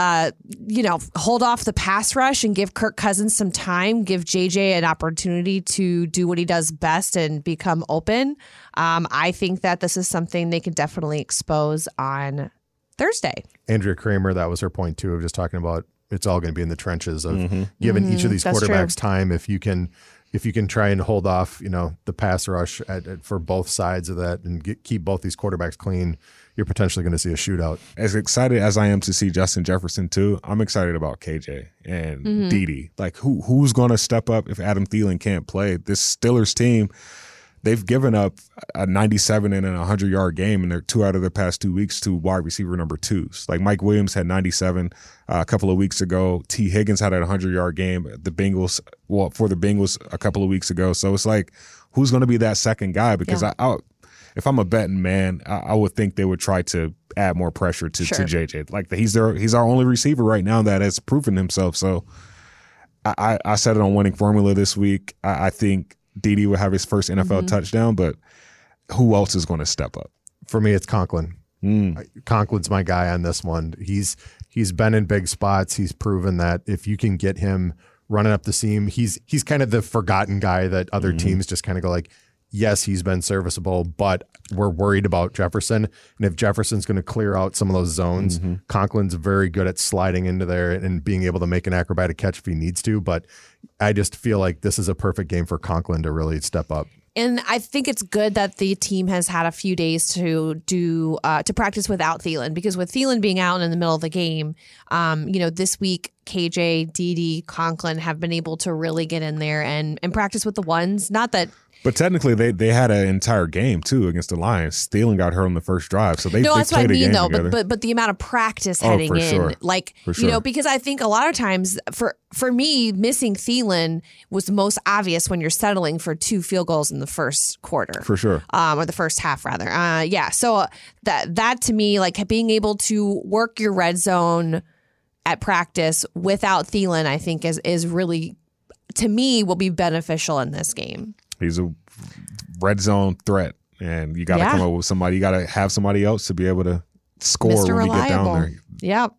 uh, you know, hold off the pass rush and give Kirk Cousins some time, give JJ an opportunity to do what he does best and become open. Um, I think that this is something they can definitely expose on Thursday. Andrea Kremer, that was her point too, of just talking about it's all going to be in the trenches of mm-hmm. giving mm-hmm. each of mm-hmm. these That's quarterbacks true. time. If you can if you can try and hold off, you know, the pass rush at, at, for both sides of that and get, keep both these quarterbacks clean, you're potentially going to see a shootout. As excited as I am to see Justin Jefferson too, I'm excited about KJ and mm-hmm. Dede. Like who who's going to step up if Adam Thielen can't play? This Steelers team they've given up a 97 and a 100 yard game in their two out of their past two weeks to wide receiver number twos. Like Mike Williams had 97 uh, a couple of weeks ago. Tee Higgins had a 100 yard game. The Bengals, well, for the Bengals a couple of weeks ago. So it's like, who's going to be that second guy? Because yeah. I, I, if I'm a betting man, I, I, would think they would try to add more pressure to, sure. to JJ. Like he's their, he's our only receiver right now that has proven himself. So I, I said it on winning formula this week. I, I think Dede will have his first NFL mm-hmm. touchdown, but who else is going to step up? For me, it's Conklin. Mm. Conklin's my guy on this one. He's he's been in big spots. He's proven that if you can get him running up the seam, he's he's kind of the forgotten guy that other mm-hmm. teams just kind of go like, yes, he's been serviceable, but we're worried about Jefferson. And if Jefferson's going to clear out some of those zones, mm-hmm. Conklin's very good at sliding into there and being able to make an acrobatic catch if he needs to. But I just feel like this is a perfect game for Conklin to really step up. And I think it's good that the team has had a few days to do uh, to practice without Thielen because with Thielen being out in the middle of the game, um, you know, this week KJ, Dede, Conklin have been able to really get in there and and practice with the ones. Not that but technically, they they had an entire game too against the Lions. Thielen got hurt on the first drive, so they no, they that's what I mean though. But but but the amount of practice oh, heading in, sure. like sure. you know, because I think a lot of times for for me, missing Thielen was most obvious when you're settling for two field goals in the first quarter, for sure, um, or the first half rather. Uh, yeah, so that that to me, like being able to work your red zone at practice without Thielen, I think is is really to me will be beneficial in this game. He's a red zone threat, and you got to yeah. come up with somebody. You got to have somebody else to be able to score Mr. when Reliable. you get down there. Yep.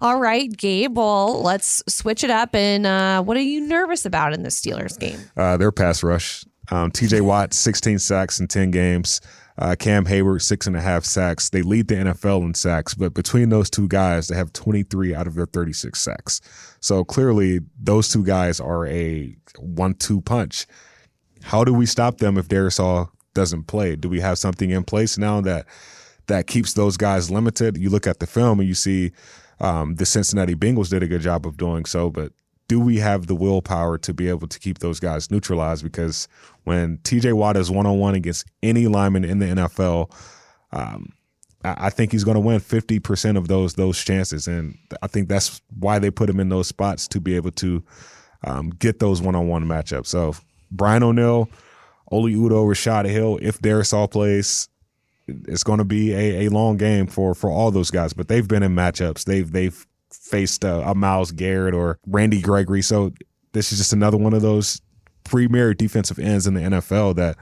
All right, Gabe. Well, let's switch it up. And uh, what are you nervous about in the Steelers game? Uh, their pass rush. Um, T.J. Watt, 16 sacks in 10 games. Uh, Cam Heyward, six and a half sacks. They lead the NFL in sacks, but between those two guys, they have 23 out of their 36 sacks. So clearly, those two guys are a one-two punch. How do we stop them if Darrisaw doesn't play? Do we have something in place now that that keeps those guys limited? You look at the film and you see um, the Cincinnati Bengals did a good job of doing so, but do we have the willpower to be able to keep those guys neutralized? Because when TJ Watt is one on one against any lineman in the NFL, um, I think he's going to win fifty percent of those those chances, and I think that's why they put him in those spots to be able to um, get those one on one matchups. So Brian O'Neill, Oli Udoh, Rashod Hill, if Darrisaw plays, it's going to be a, a long game for for all those guys. But they've been in matchups. They've they've faced uh, a, a Myles Garrett or Randy Gregory. So this is just another one of those premier defensive ends in the NFL that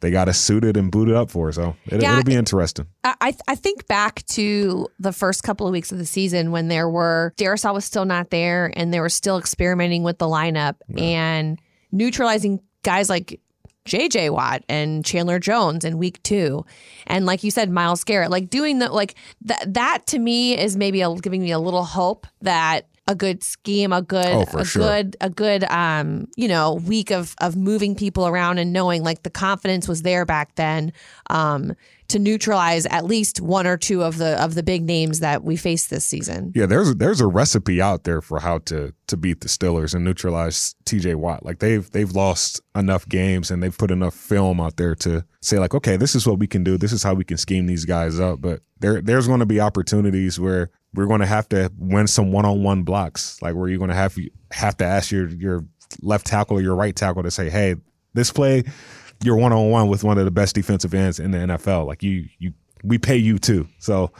they got us suited and booted up for. So it, Yeah, will be interesting. I, I think back to the first couple of weeks of the season when there were Darrisaw was still not there and they were still experimenting with the lineup and neutralizing guys like JJ Watt and Chandler Jones in week two. And like you said, Myles Garrett, like doing the like that that to me is maybe a, giving me a little hope that a good scheme, a good Oh, a sure. good a good um, you know, week of of moving people around and knowing like the confidence was there back then. Um to neutralize at least one or two of the of the big names that we faced this season. Yeah, there's there's a recipe out there for how to to beat the Steelers and neutralize TJ Watt. Like they've they've lost enough games and they've put enough film out there to say like, okay, this is what we can do. This is how we can scheme these guys up. But there there's going to be opportunities where we're going to have to win some one on one blocks, like where you're going to have have to ask your your left tackle or your right tackle to say, hey, this play. You're one on one with one of the best defensive ends in the NFL. Like you, you, we pay you too. So,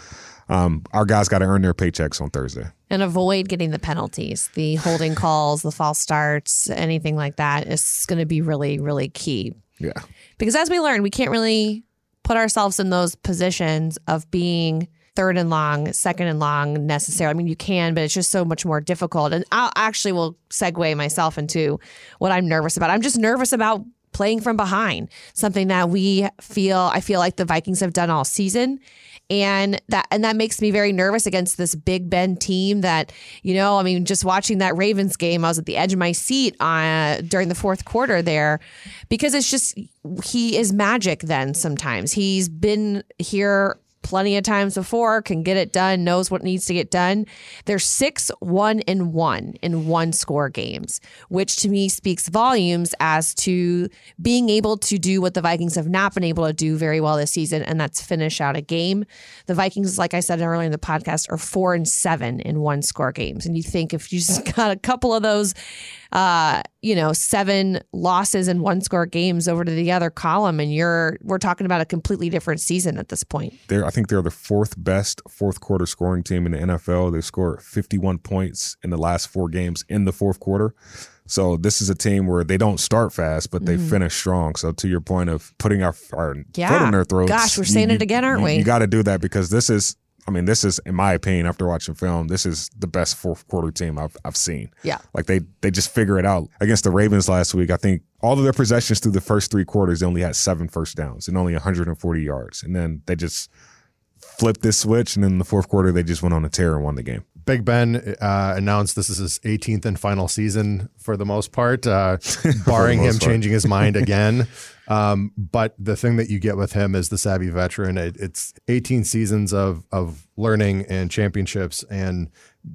um, our guys got to earn their paychecks on Thursday. And avoid getting the penalties, the holding calls, the false starts, anything like that is going to be really, really key. Yeah. Because as we learned, we can't really put ourselves in those positions of being third and long, second and long necessarily. I mean, you can, but it's just so much more difficult. And I actually will segue myself into what I'm nervous about. I'm just nervous about playing from behind, something that we feel, I feel like the Vikings have done all season. And that and that makes me very nervous against this Big Ben team. That you know, I mean, just watching that Ravens game, I was at the edge of my seat uh, during the fourth quarter there, because it's just he is magic. Then sometimes he's been here plenty of times before, can get it done, knows what needs to get done. They're six, one, and one in one score games, which to me speaks volumes as to being able to do what the Vikings have not been able to do very well this season, and that's finish out a game. The Vikings, like I said earlier in the podcast, are four and seven in one score games. And you think if you just got a couple of those uh, you know, seven losses in one score games over to the other column, and you're we're talking about a completely different season at this point. They're, I think they're the fourth best fourth quarter scoring team in the NFL. They score 51 points in the last four games in the fourth quarter. So this is a team where they don't start fast, but they finish strong. So to your point of putting our, our Yeah. foot in their throats, Gosh, we're saying it again, aren't you, we? You got to do that because this is, I mean, this is, in my opinion, after watching film, this is the best fourth quarter team I've I've seen. Yeah. Like they they just figure it out against the Ravens last week. I think all of their possessions through the first three quarters, they only had seven first downs and only 140 yards, and then they just flipped this switch, and then in the fourth quarter they just went on a tear and won the game. Big Ben uh, announced this is his 18th and final season for the most part, uh, barring him part. changing his mind again. Um, but the thing that you get with him is the savvy veteran. It, it's 18 seasons of of learning and championships and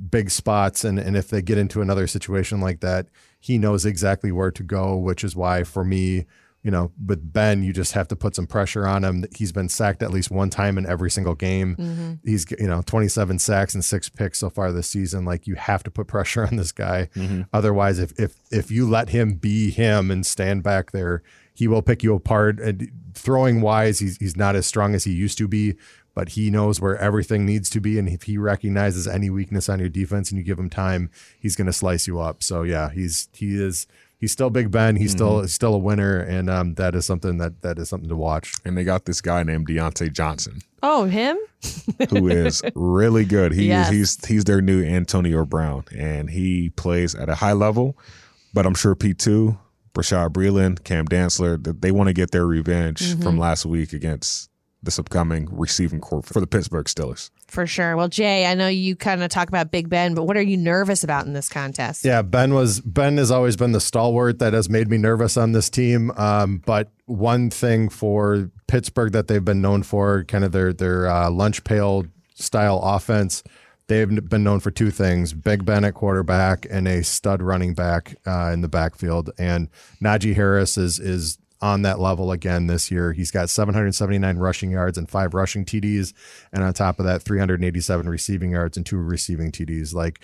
big spots. And and if they get into another situation like that, he knows exactly where to go. Which is why, for me, you know, with Ben, you just have to put some pressure on him. He's been sacked at least one time in every single game. Mm-hmm. He's, you know, 27 sacks and six picks so far this season. Like you have to put pressure on this guy. Mm-hmm. Otherwise, if if if you let him be him and stand back there, he will pick you apart. And throwing wise, he's he's not as strong as he used to be, but he knows where everything needs to be. And if he recognizes any weakness on your defense and you give him time, he's going to slice you up. So yeah, he's he is he's still Big Ben. He's still he's still a winner, and um, that is something that that is something to watch. And they got this guy named Diontae Johnson. Oh, him? who is really good. He Yes. is he's he's their new Antonio Brown, and he plays at a high level. But I'm sure P two, Bashaud Breeland, Cam Dantzler, that they want to get their revenge Mm-hmm. from last week against this upcoming receiving corps for the Pittsburgh Steelers. For sure. Well, Jay, I know you kind of talk about Big Ben, but what are you nervous about in this contest? Yeah, Ben was Ben has always been the stalwart that has made me nervous on this team. Um, but one thing for Pittsburgh that they've been known for, kind of their their uh, lunch pail style offense, they've been known for two things: Big Ben at quarterback and a stud running back uh, in the backfield. And Najee Harris is is on that level again this year. He's got 779 rushing yards and five rushing TDs, and on top of that, 387 receiving yards and two receiving TDs. Like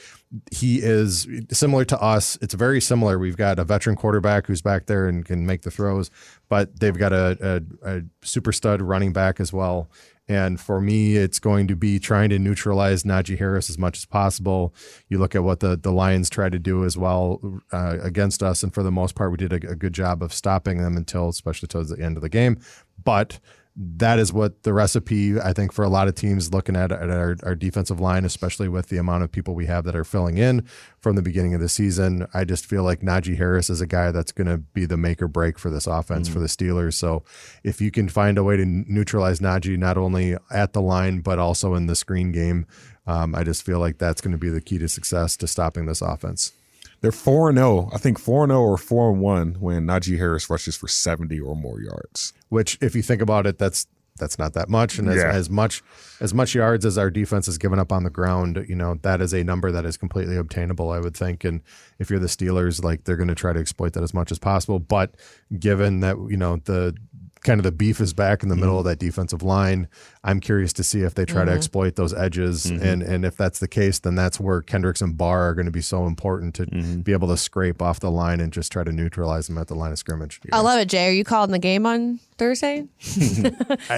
he is similar to us. It's very similar. We've got a veteran quarterback who's back there and can make the throws, but they've got a, a, a super stud running back as well. And for me, it's going to be trying to neutralize Najee Harris as much as possible. You look at what the, the Lions tried to do as well uh, against us. And for the most part, we did a, a good job of stopping them until, especially towards the end of the game. But that is what the recipe I think for a lot of teams looking at, at our, our, defensive line, especially with the amount of people we have that are filling in from the beginning of the season. I just feel like Najee Harris is a guy that's going to be the make or break for this offense mm-hmm. for the Steelers. So if you can find a way to neutralize Najee not only at the line but also in the screen game, um, I just feel like that's going to be the key to success to stopping this offense. They're four and zero. Oh. I think four and zero oh or four and one when Najee Harris rushes for seventy or more yards. Which, if you think about it, that's that's not that much. And as, yeah. as much as much yards as our defense has given up on the ground, you know that is a number that is completely obtainable. I would think. And if you're the Steelers, like they're going to try to exploit that as much as possible. But given that you know the kind of the beef is back in the mm-hmm. middle of that defensive line. I'm curious to see if they try mm-hmm. to exploit those edges, mm-hmm. and and if that's the case, then that's where Kendricks and Barr are going to be so important to mm-hmm. be able to scrape off the line and just try to neutralize them at the line of scrimmage. I love it, Jay. Are you calling the game on Thursday?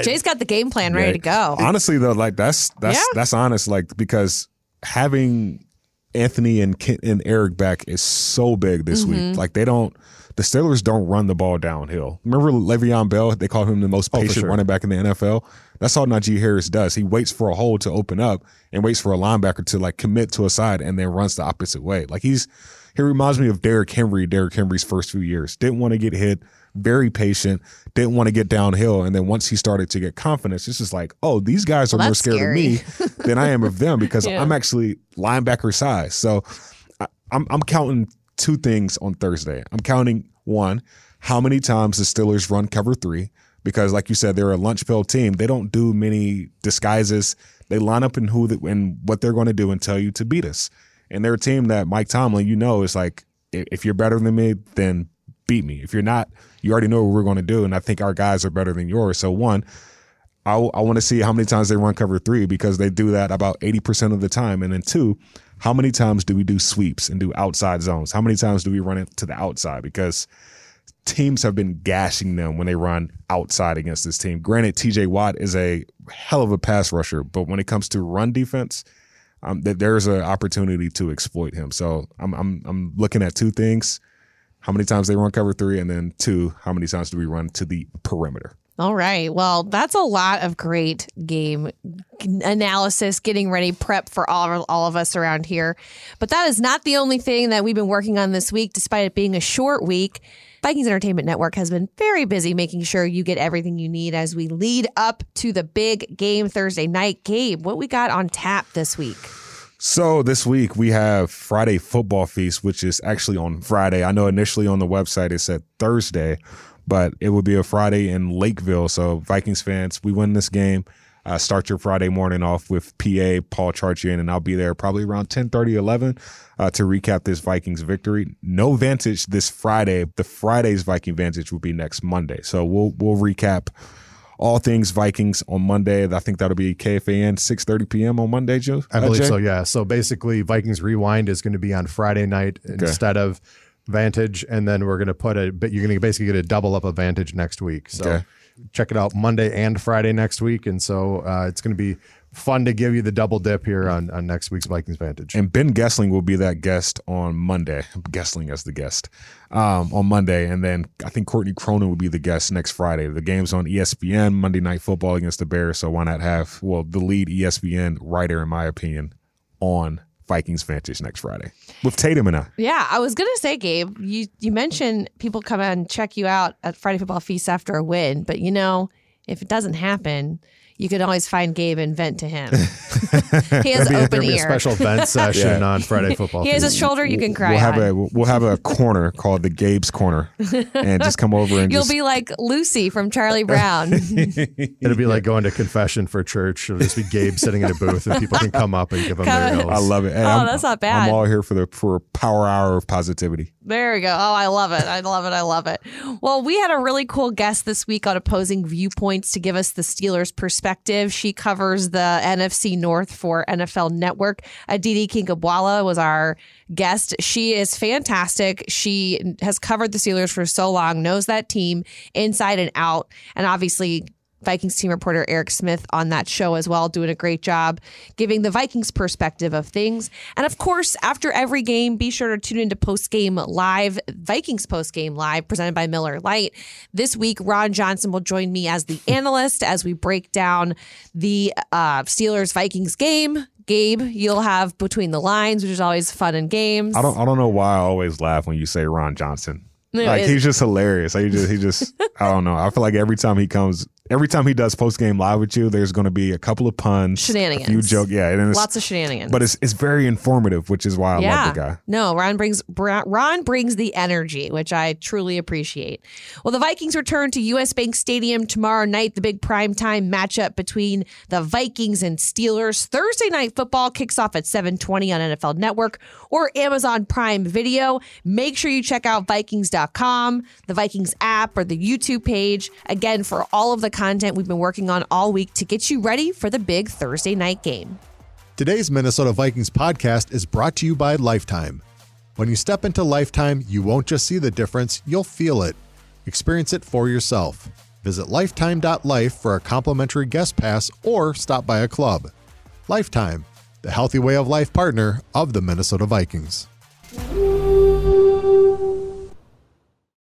Jay's got the game plan ready yeah. to go. Honestly, though, like that's that's yeah. that's honest, like because having Anthony and Kent and Eric back is so big this week. Mm-hmm. Like they don't the Steelers don't run the ball downhill. Remember Le'Veon Bell? They call him the most oh, patient oh, sure. running back in the NFL. That's all Najee Harris does. He waits for a hole to open up and waits for a linebacker to like commit to a side and then runs the opposite way. Like he's he reminds me of Derrick Henry, Derrick Henry's first few years. Didn't want to get hit, very patient, didn't want to get downhill. And then once he started to get confidence, it's just like, oh, these guys well, are more scared scary. of me than I am of them because yeah. I'm actually linebacker size. So I, I'm, I'm counting two things on Thursday. I'm counting one, how many times the Steelers run cover three, because like you said, they're a lunch pill team. They don't do many disguises. They line up in who the, and what they're going to do and tell you to beat us. And they're a team that Mike Tomlin, you know, is like, if you're better than me, then beat me. If you're not, you already know what we're going to do. And I think our guys are better than yours. So one, I, I want to see how many times they run cover three because they do that about 80% of the time. And then two, how many times do we do sweeps and do outside zones? How many times do we run it to the outside? Because teams have been gashing them when they run outside against this team. Granted, TJ Watt is a hell of a pass rusher, but when it comes to run defense, um, that there's an opportunity to exploit him. So I'm I'm I'm looking at two things: how many times they run cover three, and then two, how many times do we run to the perimeter? All right. Well, that's a lot of great game analysis, getting ready, prep for all, all of us around here. But that is not the only thing that we've been working on this week, despite it being a short week. Vikings Entertainment Network has been very busy making sure you get everything you need as we lead up to the big game Thursday night. Gabe, what we got on tap this week? So this week we have Friday Football Feast, which is actually on Friday. I know initially on the website it said Thursday, but it will be a Friday in Lakeville. So Vikings fans, we win this game. Uh, start your Friday morning off with PA Paul Charchian, and I'll be there probably around 10 30, 11 uh, to recap this Vikings victory. No Vantage this Friday. The Friday's Viking Vantage will be next Monday. So we'll we'll recap all things Vikings on Monday. I think that'll be KFAN 6:30 p.m. on Monday, Joe. I believe uh, so. Yeah. So basically, Vikings Rewind is going to be on Friday night okay. instead of Vantage, and then we're going to put a. But you're going to basically get a double up of Vantage next week. So okay. check it out Monday and Friday next week, and so uh, it's going to be fun to give you the double dip here on, on next week's Vikings Vantage. And Ben Goessling will be that guest on Monday. Goessling as the guest um, on Monday. And then I think Courtney Cronin will be the guest next Friday. The game's on ESPN, Monday Night Football against the Bears. So why not have, well, the lead ESPN writer, in my opinion, on Vikings Vantage next Friday with Tatum and I. Yeah, I was gonna say, Gabe, you you mentioned people come and check you out at Friday Football Feast after a win, but you know, if it doesn't happen, you can always find Gabe and vent to him. he has be, open ear. a special vent session yeah. on Friday football. he has a shoulder you can cry we'll have on. A, we'll have a corner called the Gabe's Corner, and just come over and you'll just... be like Lucy from Charlie Brown. It'll be like going to confession for church. It'll just be Gabe sitting in a booth, and people can come up and give him their notes. I love it. Hey, oh, I'm, that's not bad. I'm all here for the for power hour of positivity. There we go. Oh, I love it. I love it. I love it. Well, we had a really cool guest this week on opposing viewpoints to give us the Steelers' perspective. She covers the NFC North for NFL Network. Aditi Kinkhabwala was our guest. She is fantastic. She has covered the Steelers for so long, knows that team inside and out, and obviously Vikings team reporter Eric Smith on that show as well, doing a great job giving the Vikings perspective of things. And of course, after every game, be sure to tune into Post Game Live, Vikings Post Game Live, presented by Miller Lite. This week, Ron Johnson will join me as the analyst as we break down the uh, Steelers Vikings game. Gabe, you'll have between the lines, which is always fun in games. I don't I don't know why I always laugh when you say Ron Johnson. like he's just hilarious. Like, he just he just I don't know. I feel like every time he comes every time he does post game live with you, there's going to be a couple of puns, shenanigans, a few joke, yeah, and lots of shenanigans. But it's it's very informative, which is why I yeah. love the guy. No, Ron brings Ron brings the energy, which I truly appreciate. Well, the Vikings return to U.S. Bank Stadium tomorrow night. The big prime time matchup between the Vikings and Steelers. Thursday night football kicks off at 7:20 on NFL Network or Amazon Prime Video. Make sure you check out Vikings.com, the Vikings app, or the YouTube page again for all of the content we've been working on all week to get you ready for the big Thursday night game. Today's Minnesota Vikings podcast is brought to you by Lifetime. When you step into Lifetime, you won't just see the difference, you'll feel it. Experience it for yourself. Visit lifetime.life for a complimentary guest pass or stop by a club. Lifetime, the healthy way of life partner of the Minnesota Vikings.